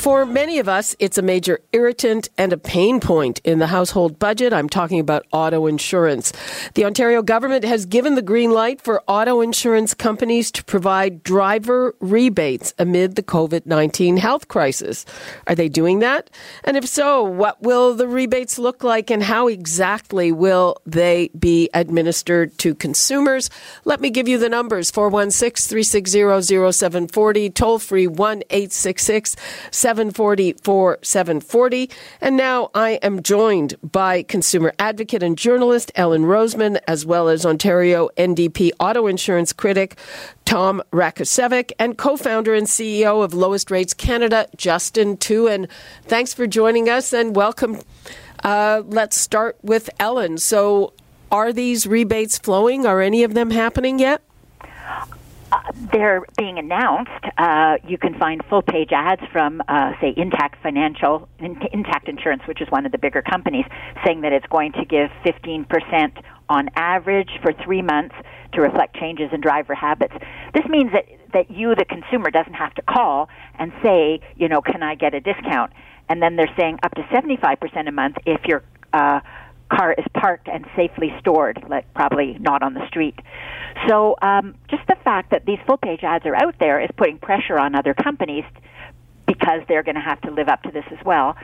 For many of us, it's a major irritant and a pain point in the household budget. I'm talking about auto insurance. The Ontario government has given the green light for auto insurance companies to provide driver rebates amid the COVID 19 health crisis. Are they doing that? And if so, what will the rebates look like and how exactly will they be administered to consumers? Let me give you the numbers 416 360 0740, toll free 1 866 740 740. And now I am joined by consumer advocate and journalist Ellen Roseman, as well as Ontario NDP auto insurance critic Tom Rakocevic, and co founder and CEO of Lowest Rates Canada, Justin Thouin. Thanks for joining us and welcome. Uh, let's start with Ellen. So, are these rebates flowing? Are any of them happening yet? They're being announced. Uh, you can find full page ads from, uh, say, Intact Financial, Intact Insurance, which is one of the bigger companies, saying that it's going to give 15% on average for three months to reflect changes in driver habits. This means that, that you, the consumer, doesn't have to call and say, you know, can I get a discount? And then they're saying up to 75% a month if your uh, car is parked and safely stored, like probably not on the street. So um, just the fact that these full page ads are out there is putting pressure on other companies because they're going to have to live up to this as well.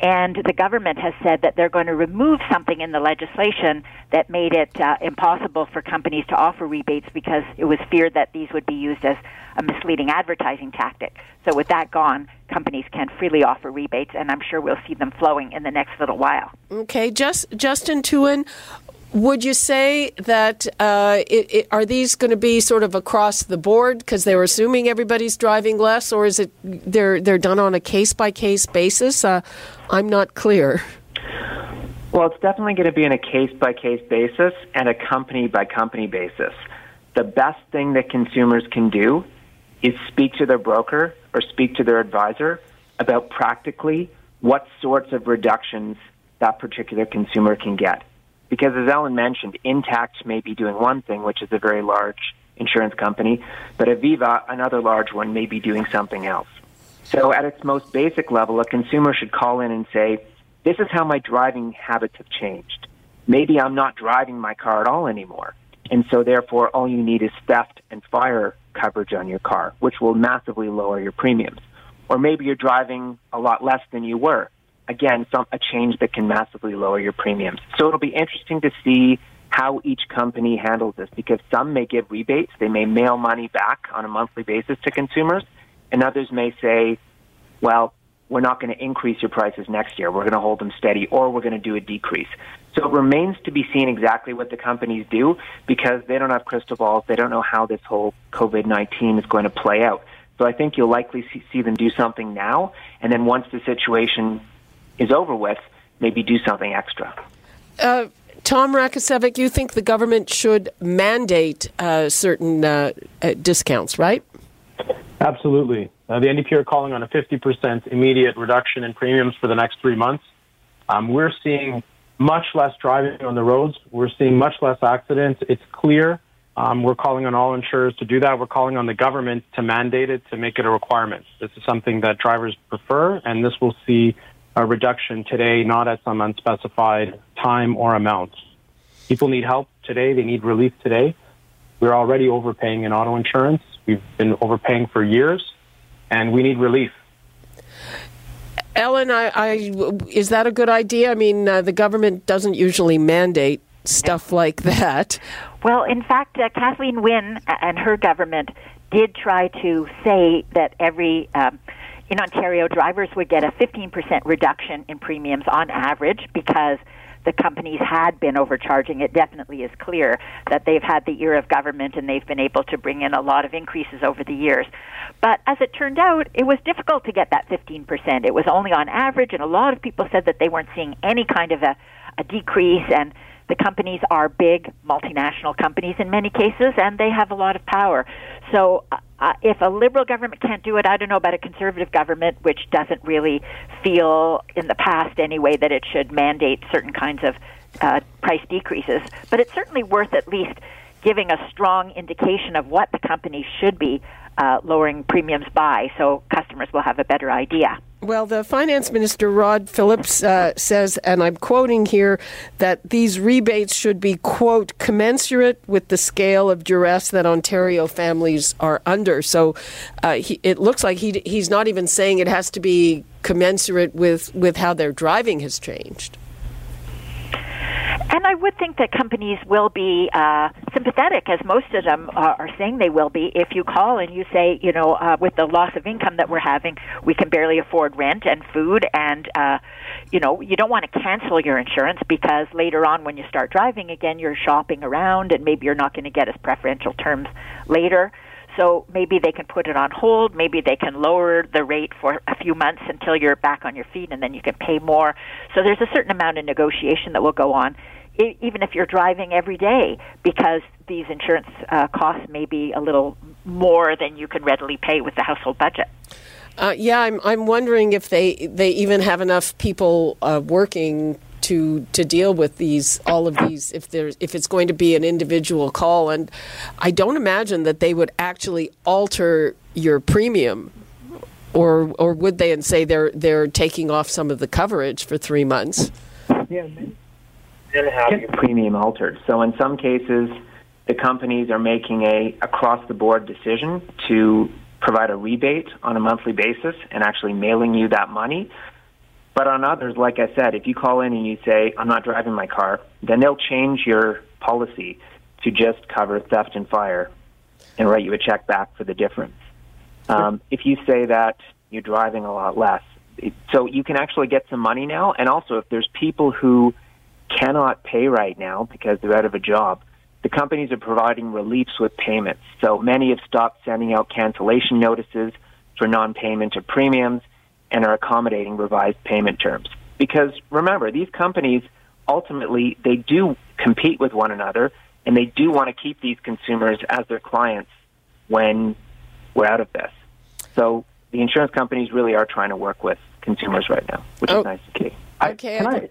And the government has said that they're going to remove something in the legislation that made it uh, impossible for companies to offer rebates because it was feared that these would be used as a misleading advertising tactic. So with that gone, companies can freely offer rebates, and I'm sure we'll see them flowing in the next little while. Okay, just Justin Thouin, would you say that uh, it, it, are these going to be sort of across the board because they're assuming everybody's driving less, or is it they're they're done on a case by case basis? Uh, I'm not clear. Well, it's definitely going to be on a case by case basis and a company by company basis. The best thing that consumers can do is speak to their broker or speak to their advisor about practically what sorts of reductions that particular consumer can get. Because as Ellen mentioned, Intact may be doing one thing, which is a very large insurance company, but Aviva, another large one, may be doing something else. So at its most basic level, a consumer should call in and say, this is how my driving habits have changed. Maybe I'm not driving my car at all anymore. And so therefore all you need is theft and fire coverage on your car, which will massively lower your premiums. Or maybe you're driving a lot less than you were again, some, a change that can massively lower your premiums. So it'll be interesting to see how each company handles this because some may give rebates, they may mail money back on a monthly basis to consumers, and others may say, well, we're not going to increase your prices next year. We're going to hold them steady, or we're going to do a decrease. So it remains to be seen exactly what the companies do because they don't have crystal balls. They don't know how this whole COVID 19 is going to play out. So I think you'll likely see, see them do something now, and then once the situation is over with, maybe do something extra. Uh, Tom Rakocevic, you think the government should mandate uh, certain uh, uh discounts, right? Absolutely. Uh, the NDP are calling on a 50% immediate reduction in premiums for the next three months. Um, we're seeing much less driving on the roads. We're seeing much less accidents. It's clear. Um, we're calling on all insurers to do that. We're calling on the government to mandate it, to make it a requirement. This is something that drivers prefer, and this will see a reduction today, not at some unspecified time or amount. People need help today. They need relief today. We're already overpaying in auto insurance. We've been overpaying for years, and we need relief. Ellen, I, I, is that a good idea? I mean, uh, the government doesn't usually mandate stuff like that. Well, in fact, uh, Kathleen Wynne and her government did try to say that every um, in Ontario, drivers would get a 15% reduction in premiums on average because the companies had been overcharging. It definitely is clear that they've had the ear of government and they've been able to bring in a lot of increases over the years. But as it turned out, it was difficult to get that 15%. It was only on average, and a lot of people said that they weren't seeing any kind of a, a decrease and the companies are big multinational companies in many cases, and they have a lot of power. So, uh, uh, if a liberal government can't do it, I don't know about a conservative government, which doesn't really feel, in the past anyway, that it should mandate certain kinds of uh, price decreases. But it's certainly worth at least giving a strong indication of what the companies should be uh, lowering premiums by, so customers will have a better idea. Well, the finance minister, Rod Phillips, uh, says, and I'm quoting here, that these rebates should be, quote, commensurate with the scale of duress that Ontario families are under. So uh, he, it looks like he, he's not even saying it has to be commensurate with, with how their driving has changed. And I would think that companies will be uh, sympathetic, as most of them are, are saying they will be. If you call and you say, you know, uh, with the loss of income that we're having, we can barely afford rent and food, and uh, you know, you don't want to cancel your insurance because later on, when you start driving again, you're shopping around, and maybe you're not going to get as preferential terms later. So maybe they can put it on hold. Maybe they can lower the rate for a few months until you're back on your feet, and then you can pay more. So there's a certain amount of negotiation that will go on, even if you're driving every day, because these insurance uh, costs may be a little more than you can readily pay with the household budget. Uh, yeah, I'm. I'm wondering if they they even have enough people uh, working to to deal with these all of these if there's if it's going to be an individual call. And I don't imagine that they would actually alter your premium or or would they and say they're they're taking off some of the coverage for 3 months? Yeah then have your premium altered. So in some cases the companies are making a across the board decision to provide a rebate on a monthly basis and actually mailing you that money but on others, like I said, if you call in and you say, I'm not driving my car, then they'll change your policy to just cover theft and fire and write you a check back for the difference. Um, if you say that you're driving a lot less, it, so you can actually get some money now. And also, if there's people who cannot pay right now because they're out of a job, the companies are providing reliefs with payments. So many have stopped sending out cancellation notices for non-payment of premiums and are accommodating revised payment terms. Because remember, these companies ultimately they do compete with one another and they do want to keep these consumers as their clients when we're out of this. So the insurance companies really are trying to work with consumers right now, which oh, is nice to see. Okay. I, I,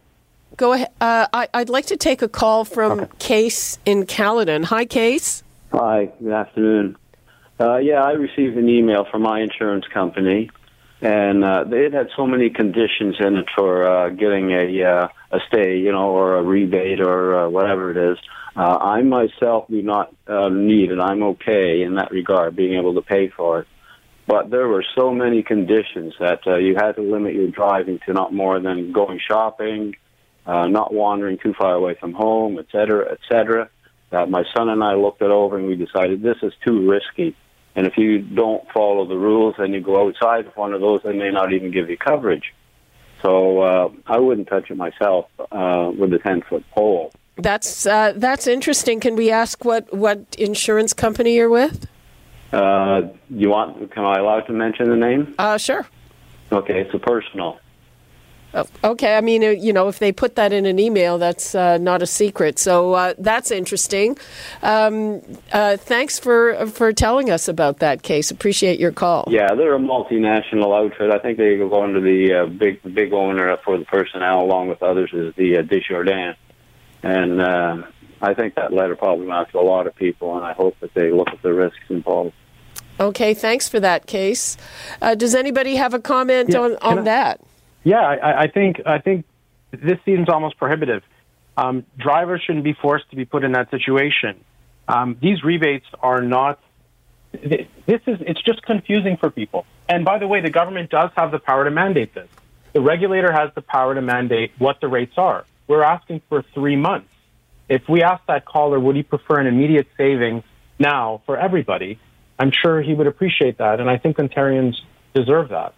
go ahead. Uh, I, would like to take a call from okay. Case in Caledon. Hi, Case. Hi. Good afternoon. Uh, yeah, I received an email from my insurance company and uh, it had so many conditions in it for uh, getting a uh, a stay, you know, or a rebate or uh, whatever it is. Uh, I myself do not uh, need it. I'm okay in that regard, being able to pay for it. But there were so many conditions that uh, you had to limit your driving to not more than going shopping, uh, not wandering too far away from home, et cetera, et cetera. That my son and I looked it over and we decided this is too risky. And if you don't follow the rules and you go outside of one of those, they may not even give you coverage. So uh, I wouldn't touch it myself uh, with a ten foot pole. That's uh, that's interesting. Can we ask what what insurance company you're with? Uh, you want? Can I allow to mention the name? Uh, sure. Okay, it's a personal. Oh, okay, I mean, uh, you know, if they put that in an email, that's uh, not a secret. So uh, that's interesting. Um, uh, thanks for for telling us about that case. Appreciate your call. Yeah, they're a multinational outfit. I think they go under the uh, big big owner for the personnel, along with others, is the uh, Desjardins, and uh, I think that letter probably went out to a lot of people, and I hope that they look at the risks involved. Okay, thanks for that case. does anybody have a comment yeah, on on I- that? Yeah, I, I think I think this seems almost prohibitive. Um, drivers shouldn't be forced to be put in that situation. Um, these rebates are not. This is it's just confusing for people. And by the way, the government does have the power to mandate this. The regulator has the power to mandate what the rates are. We're asking for three months. If we ask that caller, would he prefer an immediate savings now for everybody? I'm sure he would appreciate that, and I think Ontarians deserve that.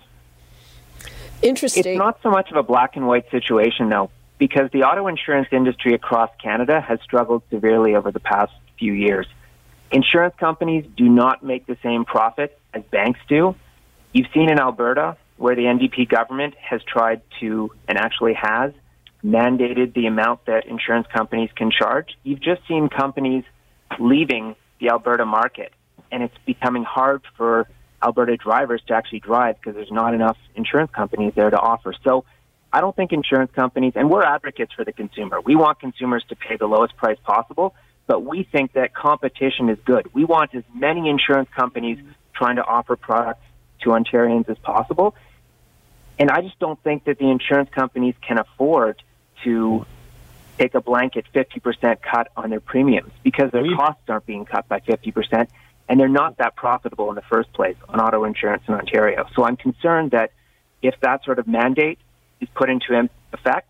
Interesting. It's not so much of a black and white situation, though, because the auto insurance industry across Canada has struggled severely over the past few years. Insurance companies do not make the same profit as banks do. You've seen in Alberta where the NDP government has tried to, and actually has, mandated the amount that insurance companies can charge. You've just seen companies leaving the Alberta market, and it's becoming hard for Alberta drivers to actually drive because there's not enough insurance companies there to offer. So I don't think insurance companies, and we're advocates for the consumer. We want consumers to pay the lowest price possible, but we think that competition is good. We want as many insurance companies trying to offer products to Ontarians as possible. And I just don't think that the insurance companies can afford to take a blanket 50% cut on their premiums because their costs aren't being cut by 50% and they're not that profitable in the first place on auto insurance in Ontario. So I'm concerned that if that sort of mandate is put into effect,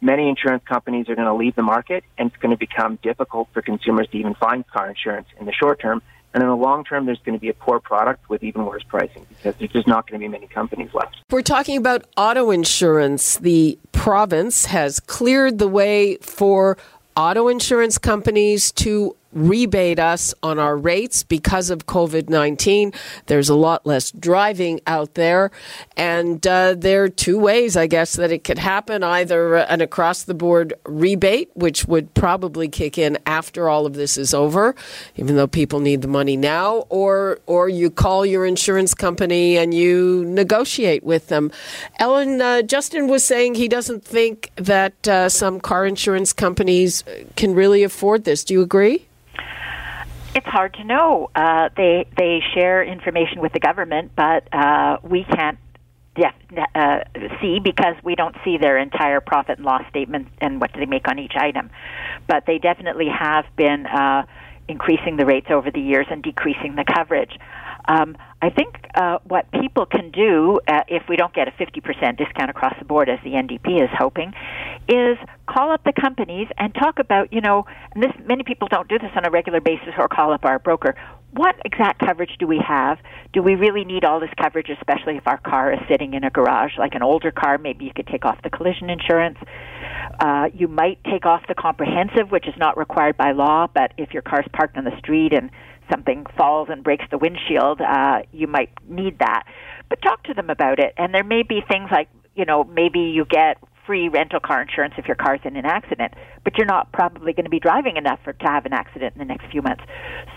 many insurance companies are going to leave the market and it's going to become difficult for consumers to even find car insurance in the short term. And in the long term, there's going to be a poor product with even worse pricing because there's just not going to be many companies left. We're talking about auto insurance. The province has cleared the way for auto insurance companies to rebate us on our rates because of COVID 19. There's a lot less driving out there. And uh, there are two ways, I guess, that it could happen either an across the board rebate, which would probably kick in after all of this is over, even though people need the money now, or, or you call your insurance company and you negotiate with them. Ellen, uh, Justin was saying he doesn't think that uh, some car insurance companies can really afford this. Do you agree? It's hard to know. Uh, they they share information with the government, but uh, we can't def- uh, see because we don't see their entire profit and loss statement and what do they make on each item. But they definitely have been uh, increasing the rates over the years and decreasing the coverage. Um, I think uh, what people can do uh, if we don't get a 50% discount across the board, as the NDP is hoping, is call up the companies and talk about, you know, and this many people don't do this on a regular basis or call up our broker. What exact coverage do we have? Do we really need all this coverage, especially if our car is sitting in a garage, like an older car? Maybe you could take off the collision insurance. Uh, you might take off the comprehensive, which is not required by law, but if your car's parked on the street and something falls and breaks the windshield, uh, you might need that. But talk to them about it. And there may be things like, you know, maybe you get free rental car insurance if your car's in an accident, but you're not probably going to be driving enough for, to have an accident in the next few months.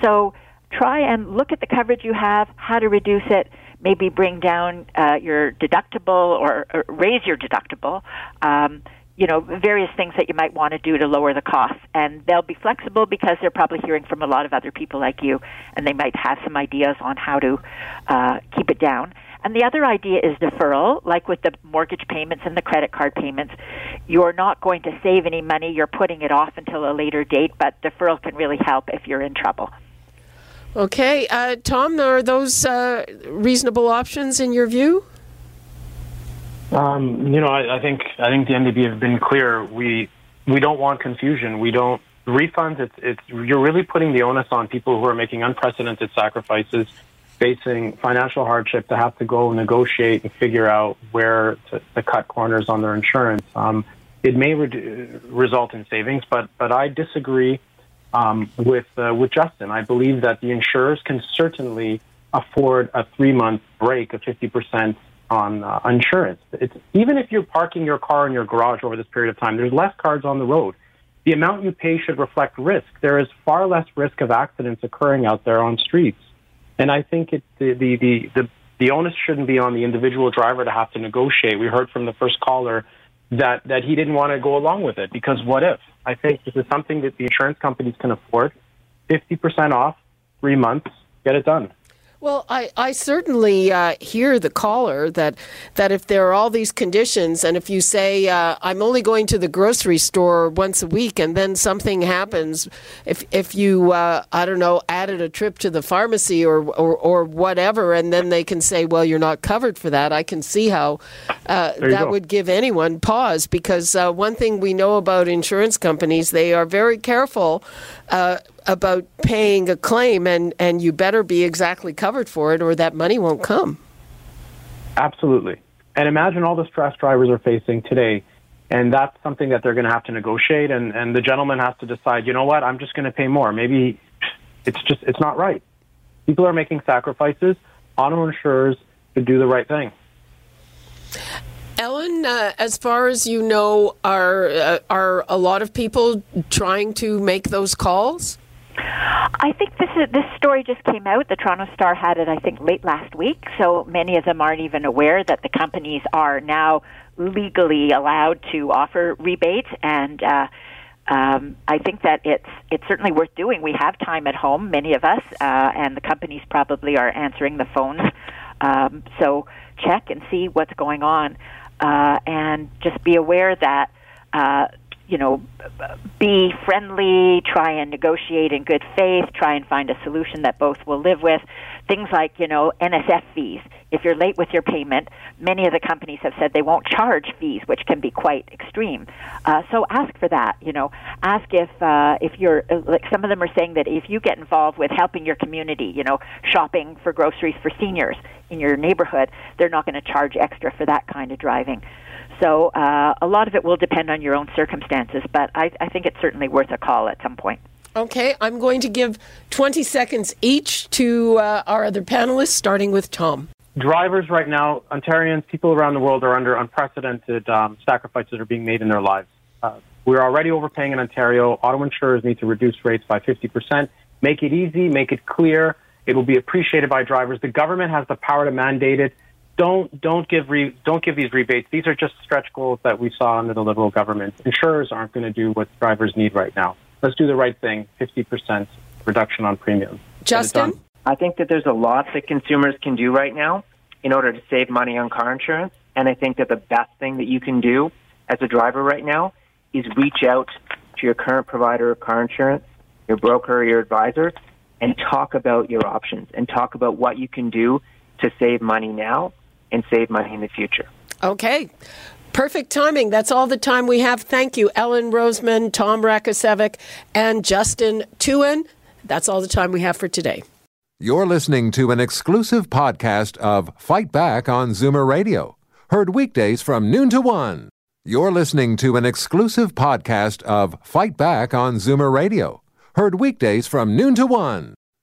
So try and look at the coverage you have, how to reduce it, maybe bring down uh, your deductible or, or raise your deductible. Um, you know, various things that you might want to do to lower the costs. And they'll be flexible because they're probably hearing from a lot of other people like you, and they might have some ideas on how to uh, keep it down. And the other idea is deferral, like with the mortgage payments and the credit card payments. You're not going to save any money, you're putting it off until a later date, but deferral can really help if you're in trouble. Okay, uh, Tom, are those uh, reasonable options in your view? Um, you know, I, I think I think the NDP have been clear. We we don't want confusion. We don't refunds. It's it's you're really putting the onus on people who are making unprecedented sacrifices, facing financial hardship to have to go negotiate and figure out where to, to cut corners on their insurance. Um, it may re- result in savings, but but I disagree um, with uh, with Justin. I believe that the insurers can certainly afford a three month break of fifty percent on uh, insurance. It's even if you're parking your car in your garage over this period of time, there's less cars on the road. The amount you pay should reflect risk. There is far less risk of accidents occurring out there on streets, and I think it, the, the the the the onus shouldn't be on the individual driver to have to negotiate. We heard from the first caller that that he didn't want to go along with it because what if? I think this is something that the insurance companies can afford. Fifty percent off, three months, get it done. Well, I, I certainly uh, hear the caller that that if there are all these conditions, and if you say uh, I'm only going to the grocery store once a week, and then something happens, if if you uh, I don't know added a trip to the pharmacy or, or, or whatever, and then they can say, well, you're not covered for that. I can see how uh, that go. would give anyone pause because uh, one thing we know about insurance companies, they are very careful uh, about paying a claim, and, and you better be exactly covered for it, or that money won't come. Absolutely. And imagine all the stress drivers are facing today. And that's something that they're going to have to negotiate. And, and the gentleman has to decide, you know what, I'm just going to pay more. Maybe it's just, it's not right. People are making sacrifices. Auto insurers should do the right thing. Ellen, uh, as far as you know, are uh, are a lot of people trying to make those calls? I think this is, this story just came out. The Toronto Star had it, I think, late last week. So many of them aren't even aware that the companies are now legally allowed to offer rebates, and uh, um, I think that it's it's certainly worth doing. We have time at home, many of us, uh, and the companies probably are answering the phones. Um, so check and see what's going on uh, and just be aware that uh, you know be friendly, try and negotiate in good faith, try and find a solution that both will live with. Things like you know NSF fees. If you're late with your payment, many of the companies have said they won't charge fees, which can be quite extreme. Uh, so ask for that. You know, ask if uh, if you're like some of them are saying that if you get involved with helping your community, you know, shopping for groceries for seniors in your neighborhood, they're not going to charge extra for that kind of driving. So uh, a lot of it will depend on your own circumstances, but I, I think it's certainly worth a call at some point. Okay, I'm going to give 20 seconds each to uh, our other panelists, starting with Tom. Drivers right now, Ontarians, people around the world are under unprecedented um, sacrifices that are being made in their lives. Uh, we're already overpaying in Ontario. Auto insurers need to reduce rates by 50%. Make it easy, make it clear. It will be appreciated by drivers. The government has the power to mandate it don't don't give re, don't give these rebates. These are just stretch goals that we saw under the Liberal government. Insurers aren't going to do what drivers need right now. Let's do the right thing. Fifty percent reduction on premiums. Justin, I think that there's a lot that consumers can do right now in order to save money on car insurance, and I think that the best thing that you can do as a driver right now is reach out to your current provider of car insurance, your broker, or your advisor, and talk about your options and talk about what you can do to save money now and save money in the future. Okay. Perfect timing. That's all the time we have. Thank you, Ellen Roseman, Tom Rakocevic, and Justin Thouin. That's all the time we have for today. You're listening to an exclusive podcast of Fight Back on Zoomer Radio, heard weekdays from noon to one. You're listening to an exclusive podcast of Fight Back on Zoomer Radio, heard weekdays from noon to one.